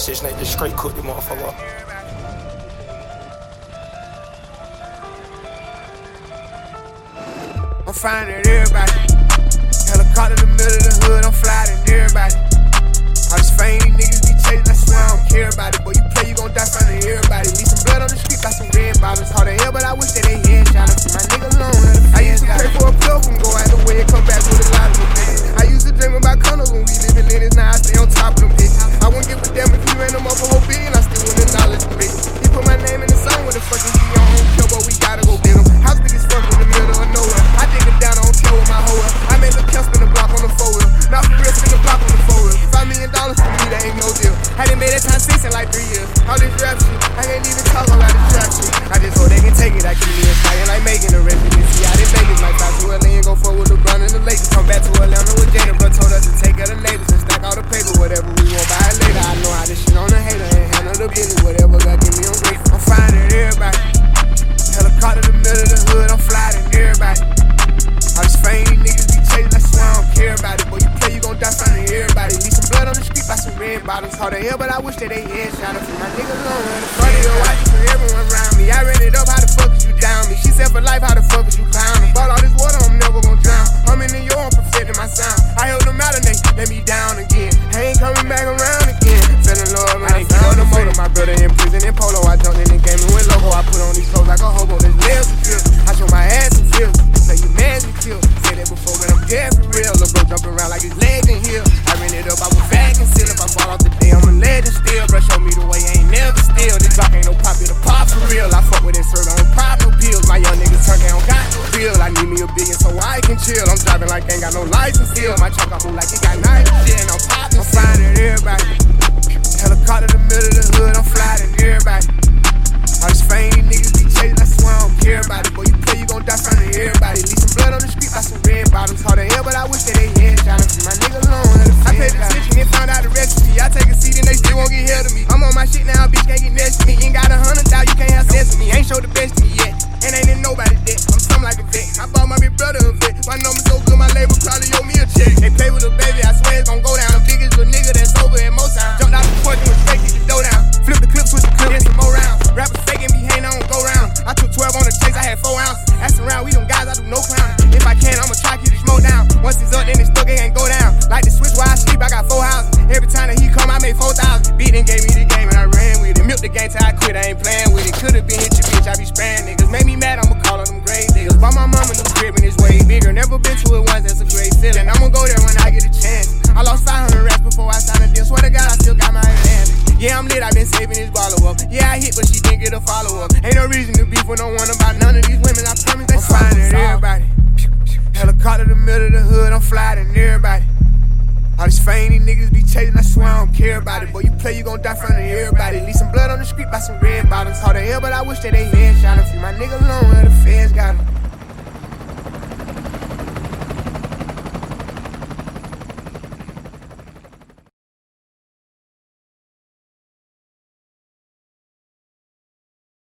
Six Nate just straight cook the motherfucker. I'm flying at everybody. Helicopter in the middle of the hood, I'm flying at everybody. I just fame these niggas be chasing. but I wish that they is. a billion so I can chill. I'm driving like I ain't got no license still. My truck I hold like it got night shit, and I'm pop. up the game till I quit, I ain't playing with it. Could've been hit your bitch, I be spraying niggas. Made me mad, I'ma call on them great niggas. Bought my mama new crib and it's way bigger. Never been to it once, that's a great feeling. I'ma go there when I get a chance. I lost 500 racks before I signed a deal. Swear to God, I still got my advantage. Yeah, I'm lit, i been saving this follow up. Yeah, I hit, but she didn't get a follow up. Ain't no reason to beef with no one about none of these women. I promise they flying everybody. Helicopter in the middle of the hood, I'm flying everybody. All these fame, these niggas be chasing don't care about it. Boy, you play, you gon' die front of everybody. Leave some blood on the street by some red bottoms. Hard the hell, but I wish that they had shot him. My nigga